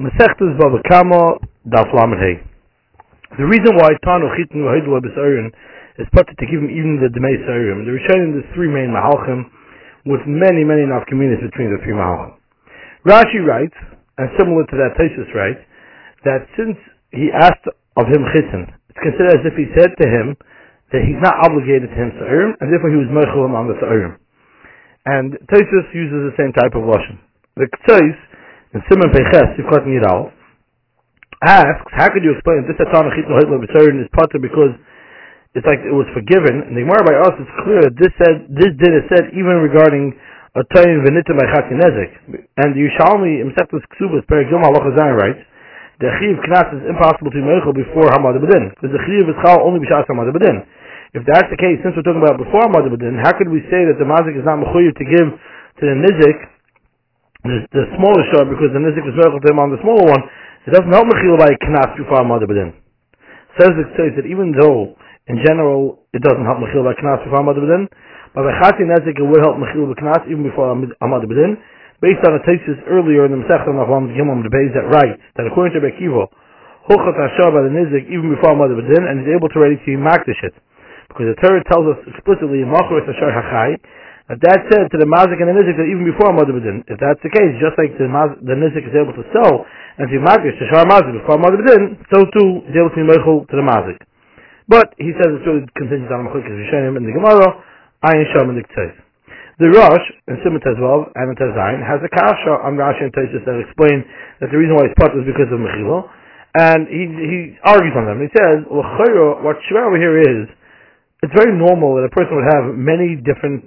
Baba Kama Daf The reason why Tanu Chitin Vahidla B'Sayrin is put to give him even the Demei Sayrim. They're showing the three main Mahalchim with many, many nafkaminas between the three Mahalchim. Rashi writes, and similar to that Taisus writes, that since he asked of him Chitin, it's considered as if he said to him that he's not obligated to him Sayrim, and therefore he was Meichel on the Sayrim. And Taisus uses the same type of Lashon. The Ktsois, in Simon Peches, Sivkot Nidal, asks, how could you explain this Atana Chitno Hidla B'Tzarin is potter because it's like it was forgiven, and the Gemara by us is clear that this said, this did is said even regarding a time v'nitim by Nezik. And Yushalmi, Msechtus Ksubas, Perigdom Halacha Zayin writes, the Chiv Knas is impossible to be meichel before Hamad Bedin, because the Chiv is Chal only b'shas Hamad Bedin. If that's the case, since we're talking about before Hamad Bedin, how could we say that the Mazik is not mechuyev to give to the Nizik the, the smaller shor because the nizik is miracle to him on the smaller one, it doesn't help mechila by knas too far mother bedin. Says it says that even though in general it doesn't help mechila by knas too far mother bedin, but by chati nezik it would help mechila by knas even before amad bedin. Based on a thesis earlier in the Masechta Nachlam Gimel the base that writes that according to Bekivo, Hulchat Hashar by the Nizik even before Amad Bedin and is able to ready to makdish it. Because the Torah tells us explicitly in Machor Hashar Hachai but that said to the mazik and the nizik that even before mother bedin, if that's the case, just like the mazik, the nizik is able to sell and to magish to shar mazik before mother bedin, so too is able to be to the mazik. But he says it's really contingent on machlik rishonim in the Gemara, ayin sham and the The Rosh in Simon Tezvav and in Tezayin has a kasha on Rashi and Tesis that explain that the reason why it's part is because of mechilo, and he he argues on them. He says, what Shema over here is, it's very normal that a person would have many different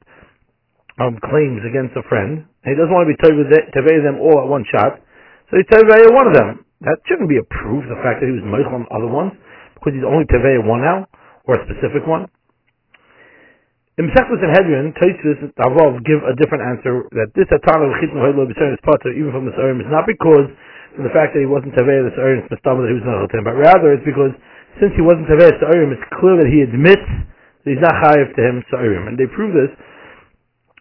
um, claims against a friend, he doesn't want to be tevei them all at one shot, so he tevei one of them. That shouldn't be a proof, the fact that he was meichel on other ones, because he's only tevei one now, or a specific one. In Mesechus and Hedron, Tosfos Avov give a different answer that this Atana Chitnu Hoylo B'Serim is potter even from the Serim is not because of the fact that he wasn't tevei the Serim that he was not but rather it's because since he wasn't tevei the Serim, it's clear that he admits that he's not chayiv to him Serim, and they prove this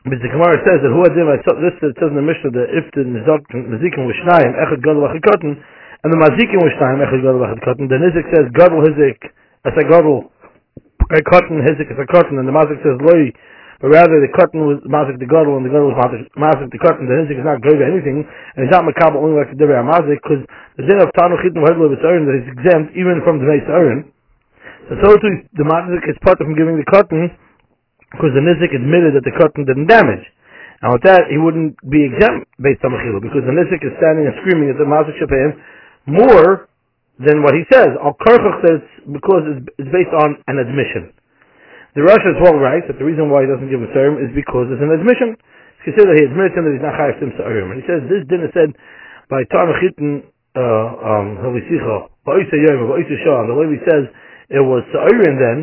but the Gemara says that who adim I saw this it says in the Mishnah that if the mazikim was shnayim echad gadol echad cotton and the mazikim was shnayim echad gadol echad cotton the nizik says gadol hizik as a gadol a cotton hizik as a cotton and the mazik says loy but rather the cotton was mazik the gadol and the gadol was mazik the cotton the nizik is not going anything and he's not makabel only like the devar mazik because the din of tanu chitnu hedlo b'tzarin that is exempt even from the neis so so too the mazik is part from giving the cotton because the Nizik admitted that the curtain didn't damage. And with that, he wouldn't be exempt based on Mechila, because the Nizik is standing and screaming at the Mazik should him more than what he says. Al Karchach says because it's, based on an admission. The Rosh as well writes that the reason why he doesn't give a term is because it's an admission. He says that he admits him that he's not chayav to him And he says this dinner said by Tarmachitin uh, um, the way he says it was Sa'irin then,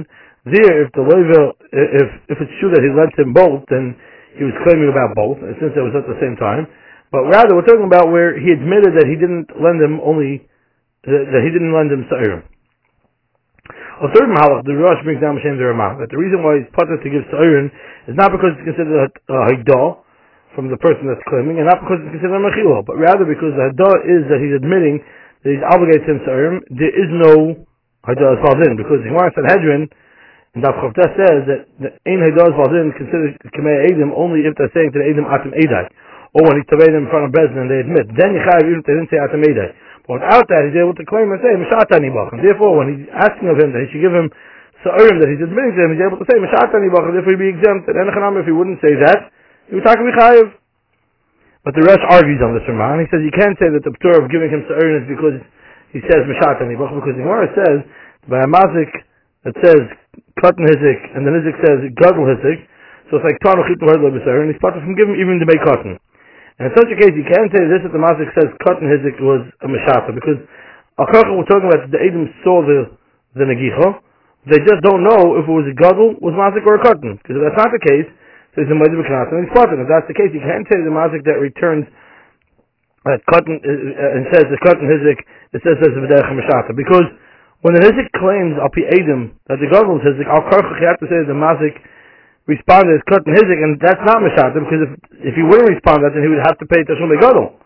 there, if the loiver, if if it's true that he lent him both, then he was claiming about both, and since it was at the same time. But rather, we're talking about where he admitted that he didn't lend him only that, he didn't lend him sa'irim. A third mahalach, the Rosh brings down Mashem the Ramah, that the reason why he's putter to give sa'irim is not because it's considered a haidah from the person that's claiming, and not because it's considered a mechilo, but rather because the haidah is that he's admitting that he's obligated to him sa'irim. There is no haidah as in, because the Gemara Sanhedrin and Daf Chavta says that the Ein Haydaz Valdin considers Kamei Edim only if they're saying to the Edim Atim Edai. Or when he taved them in front of Bezdin and they admit. Then Yechayev even they didn't say Atim Edai. But without that, he's able to claim and say Mishatani Bach. And therefore, when he's asking of him that he should give him Sa'urim that he's admitting to him, he's able to say Mishatani Bach. And therefore he'd be exempt. And Enochanam, if he wouldn't say that, he would talk Michayev. But the rest argues on this Ramah. He says you can't say that the Ptur of giving him Sa'urim is because he says Mishatani Bach. Because the Gemara says, by a mazik, it says cotton hizik, and the hizik says gadol hizik, so it's like tanu chit lo b'ser, and he's part from giving even to make cotton. And in such a case, you can't say this that the Masik says cotton hizik was a meshata, because Akacha we're talking about the Edom saw the, the Negicha, they just don't know if it was a gadol, was Masik or a cotton, because if that's not the case, so he's a B'Knas, and he's cotton. If that's the case, you can't say the Masik that returns that cotton, uh, and says the cotton hizik, it says there's a V'derech Meshata, because when the Nizik claims Al Pi Edim that the government says Al Karchach, you to say the Mazik responded as Kut and Hizik, and that's not Meshatim because if if he wouldn't respond that, then he would have to pay Tashum Gadol.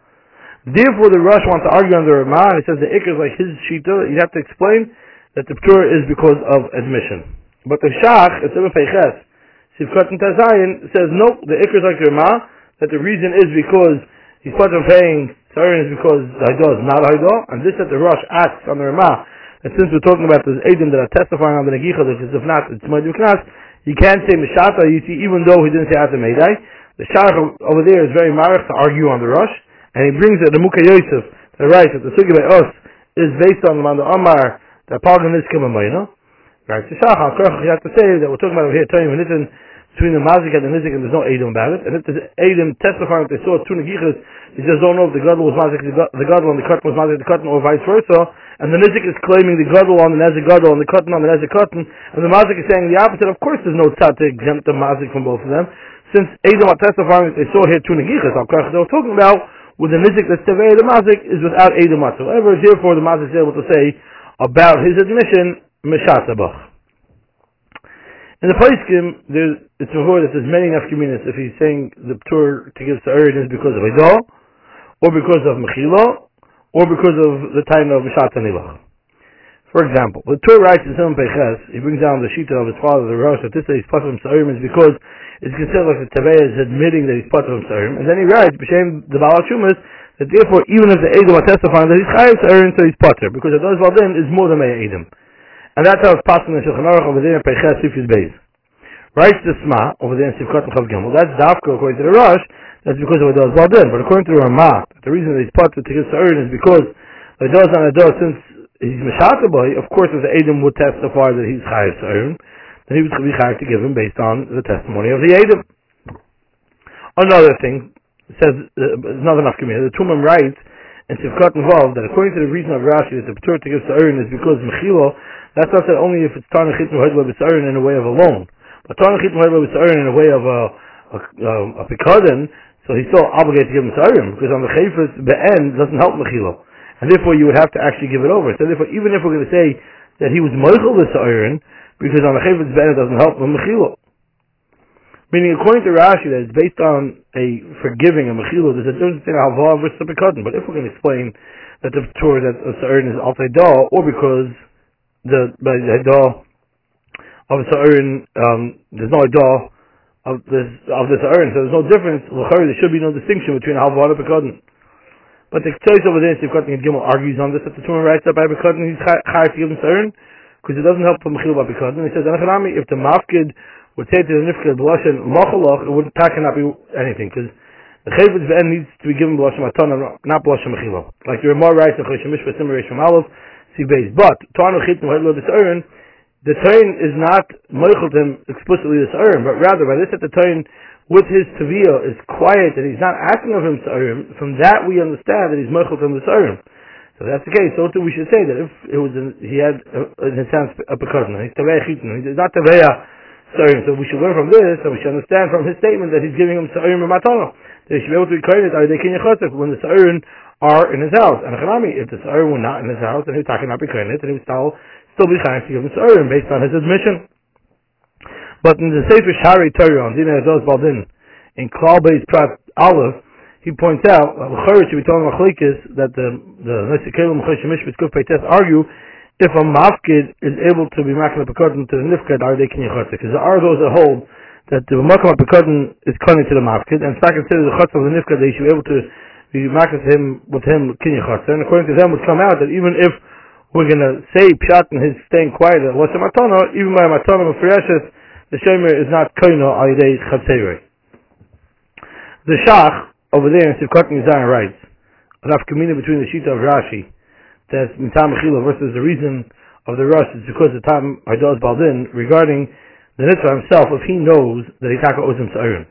Therefore, the Rosh wants to argue on the Ramah, he says the Iker is like his Shita. You have to explain that the Ptur is because of admission. But the Shach, it's Ibn Peiches, Sivkot and Tazayin, says no, the Iker is like the Ramah, that the reason is because he's part of paying Sarin is because the Haidah is not Haidah, and this that the Rosh asks on the Ramah, and since we're talking about the Adim that are testifying on the Negicha, because if not, it's Moedim Knas, you can't say Mishata, you see, even though he didn't say Atam Meidai. The Shach over there is very marich to argue on the Rosh, and he brings it, the Mukha Yosef, the right, that the Sugi by us is based on the Manda Amar, that Pagan is Kimamayna. Right, so Shach, you have to say that we're talking about over here, Tayim and Nitin, between the Mazik and the Nizik, and there's no Edom about it. And if there's Edom testifying that they saw two Negichas, they just don't know if the Gadol was Mazik, the Gadol and the Cotton was Mazik, the Cotton, or vice versa. And the Nizik is claiming the Gadol on the Nezik Gadol and the Cotton on the Nezik Cotton. And the Mazik is saying the opposite. Of course there's no Tzat to exempt the Mazik from both of them. Since Edom are testifying that they saw here two Negichas, they were talking about with the Nizik that's Tevei, the Mazik is without Edom whatsoever. Therefore the Mazik is able to say about his admission, Meshatabach. In the Paiskim, it's a that there's many nafkaminas if he's saying the tour to give to Erin is because of Idah, or because of Mechila, or because of the time of Mishat Nilach. For example, the Tur writes in Simon Peches, he brings down the Shita of his father, the Rosh, that this he's part of Sa'im is because it's considered like the Taveh is admitting that he's part of Sa'im, and then he writes, B'Shem the Baal Shumas, that therefore even if the Edom are testifying that he's Chayiv Sa'im, so he's Potter, because Adonis Valdin is more than Me'ah Edom. And that's how it's passing in Shulchan Aruch over there in Peiches Sifis Beis. Writes the Sma over there in Sivkot and Chav Gimel. That's Dafka according to the Rosh. That's because of Ados Baldin. But according to the Ramah, the reason that he's put to Tigis Sa'urin is because Ados and Ados, since he's Meshataboy, of course if the Adam would testify that he's Chayiv Sa'urin, then he would be Chayiv to give him based on the testimony of the Adam. Another thing, says, uh, another nafkamina, the Tumim writes, and Sivkot involved, that according to the reason of Rashi that the Patur to give Sa'urin is because Mechilo that's not said only if it's Tana Chit Muhedla B'Tzarin in a way of a loan. But Tana Chit Muhedla B'Tzarin in a way of a, a, a, a Pikadon, so he's still obligated to give him Tzarim, because on the Chayfetz, the end doesn't help Mechilo. And therefore you would have to actually give it over. So therefore, even if we're going to say that he was Moichel the Tzarin, because on the Chayfetz, the end doesn't help him. Meaning, according to Rashi, that it's based on a forgiving, a mechilo, there's a difference between halva versus a pekadon. But if we're going to explain that the Torah that a certain is altai or because the by the of the Sa'arin, um, there's no door of this of the Sa'arin, so there's no difference. There should be no distinction between Halva and Bekadon. But the choice over there, Cutting and Gimel argues on this that the Tumah writes that by Bekadon he's give him Sa'arin because it doesn't help for Mechil by. He says, Anachanami, if the Mafkid would say to the Nifkid B'Lashin Machalach, it would not be anything because the Chavetz V'en needs to be given B'Lashin Matana, not B'Lashin Mechilo. Like the Ramah writes in Choshen Mishpat Simmer Reish from Aleph, base. But Tanu Chitim Earn, the turn is not Moicheltim explicitly this Earn, but rather by this at the turn with his Taviyah is quiet and he's not asking of him Sa'arim, from that we understand that he's Moicheltim the Sa'arim. So that's the case. So too we should say that if it was in, he had in his hands a pekazna, he's Taviyah Chitim, he's not Taviyah Sa'arim. So we should learn from this, and we should understand from his statement that he's giving him Sa'arim and Matana. They should be able to be credited, are they Kinyachotek, when the Sa'arim are in his house. And if the Sa'ir were not in his house, then he was talking about Bikrinit, and he would still, still be trying to give Sa'ir based on his admission. But in the Sefer Shari Torah, on Dina Ados Baldin, in Klal Beis Prat Aleph, he points out, uh, L'chari should be telling Machlikis that the, the Nesikelim Mechash Mishpit Kuf Peites argue if a mafkid is able to be making a pekadon to the nifkid, are they kinyan Because the ar goes a hold that the makom pekadon is coming to the mafkid, and it's not considered the chutz of the nifkid, they should be able to we market him with him kinyachatz. And according to them, would come out that even if we're going to say pshat and his staying quiet at what's a matana, even by matana mefreshes, the shemer is not koino al yidei chatzerei. The shach over there in Sivkot Mizan writes, Rav Kamina between the Shita of Rashi, that Mitam Mechila versus the reason of the Rosh is because the time Haidah Baldin regarding the Nitzvah himself, if he knows that he taka owes him Sa'arim.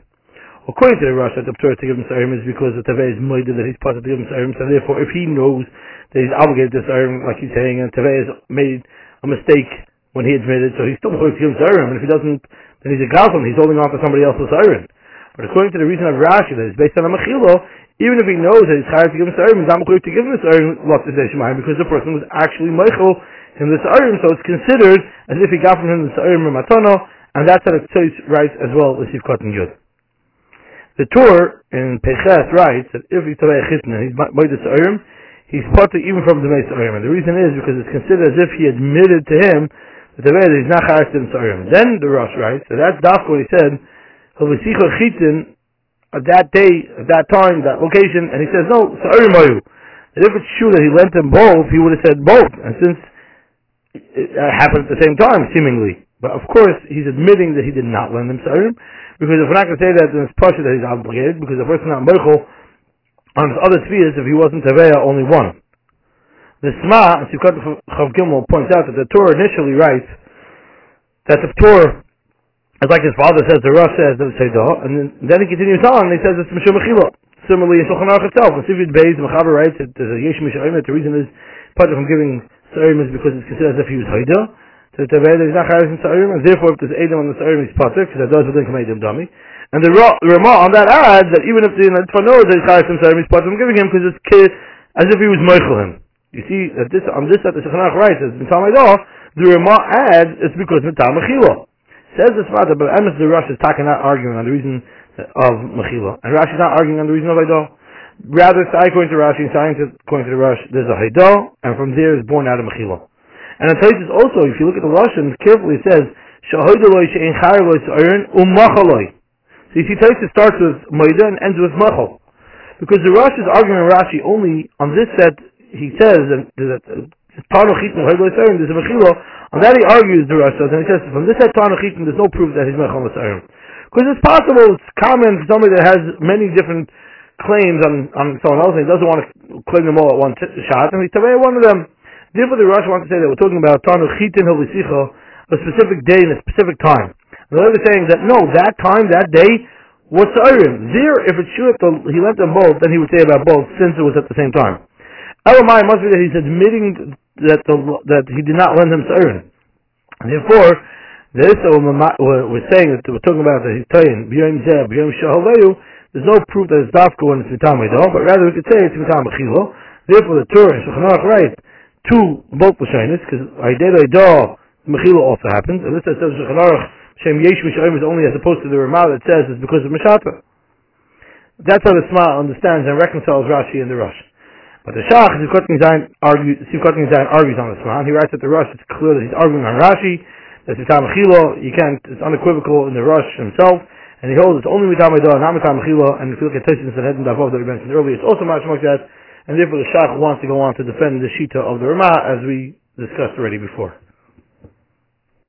According to the Rosh, the Torah to give him Sarim is because the Taveh is moided that he's of the give him Sarim, so therefore if he knows that he's obligated to Sarim, like he's saying, and Taveh has made a mistake when he admitted, so he's still going to give him Sarim, and if he doesn't, then he's a Galvan, he's holding on to somebody else's Sarim. But according to the reason of Rashi, that is based on a Mechilo, even if he knows that he's chayav to give him Sarim, he's not going to give him Sarim, because the person was actually Meichel in the Sarim, so it's considered as if he got from him the Sarim or Matano, and that's how the Tzois writes as well as Yivkot and Yud. The Tur in Peches writes that if he's Tavei Chitna, he's he's parted even from the Meis Ayrim. And the reason is because it's considered as if he admitted to him that that he's not Chayash to Ayrim. Then the Rosh writes, so that's Dafka what he said, Chavisicha Chitin, at that day, at that time, that location, and he says, no, Sa'arim Ayu. And if it's true that he lent them both, he would have said both. And since it happened at the same time, seemingly. But of course, he's admitting that he did not lend them Sa'arim, because if we're not going to say that, then it's Pasha that he's obligated, because the person not Meichel on his other spheres, if he wasn't Teveya, only one. The Sma, Sivkat Chav Gimel, points out that the Torah initially writes that the Torah it's like his father says, the Rosh says it's Seidah, and then, he continues on and he says it's Mishum Mechila. Similarly, in Shulchan Aruch itself, in Sivit Beis, Mechaber writes that there's a Yesh Mishayim, the reason is, part of him giving Sarim is because it's considered as if he was Haida, so the Taved is not Chayiv in Sarim, and therefore if there's Adam on the Sarim, he's Pater, because that does within Kamedim Dami. And the Ramah on that adds that even if the Nitfa knows that he's Chayiv in Sarim, he's Pater from giving him, because it's kid, as if he was Meichel him. You see, that this, on this that the Shulchan Aruch writes, as Mitam the Ramah adds, it's because Mitam Mechila. Says the Svata, but Emes the Rosh is talking not arguing on the reason of Mechila. And Rashi is not arguing on the reason of Haidol. Rather, according to Rashi, and according to the Rosh, there's a Haidol, and from there is born out of Mechila. And tells us also, if you look at the Russian carefully, it says, Shahoidoloi she'en charloi s'ayrin umachaloi. So you see, Taisa starts with Maida and ends with Machal. Because the Rosh is arguing Rashi only on this set, he says that, that Tanochit there's a Mechila, on that he argues the Rosh and he says, from this Tanochit, there's no proof that he's Mechal Masayim. Because it's possible, it's common for somebody that has many different claims on, on someone else, and he doesn't want to claim them all at one t- shot, and he's one of them. Therefore the Rosh wants to say that we're talking about Tanochitin Hovisicha, a specific day and a specific time. And the other saying is that, no, that time, that day, was Sa'irim. There, if it's true that he lent them both, then he would say about both, since it was at the same time. Elamai must be that he's admitting that the, that he did not lend him Sa'arin. Therefore, this uh, we're saying that we're talking about that he's saying B'yom Zeh, B'yom Shahaleyu, there's no proof that it's dafka when it's mitam but rather we could say it's mitam. Therefore, the Torah and Shulchan Aruch write two both l'shaynis because Aydei Leidah mechila also happens, and this says Shulchan Aruch Shem Yesh Mishayim is only as opposed to the Ramah that says it's because of Mishata. That's how the Sma understands and reconciles Rashi and the Rosh. But the Shach, Sivkot Zayin argues, argues on this one. He writes that the Rosh, it's clear that he's arguing on Rashi, that it's Mitam Chilo, you can't, it's unequivocal in the Rosh himself, and he holds it's only Mitam Edah, not Mitam Chilo, and if you look at Tosis and Hedin Davov that we mentioned earlier, it's also much like that, and therefore the Shach wants to go on to defend the Shita of the Ramah, as we discussed already before.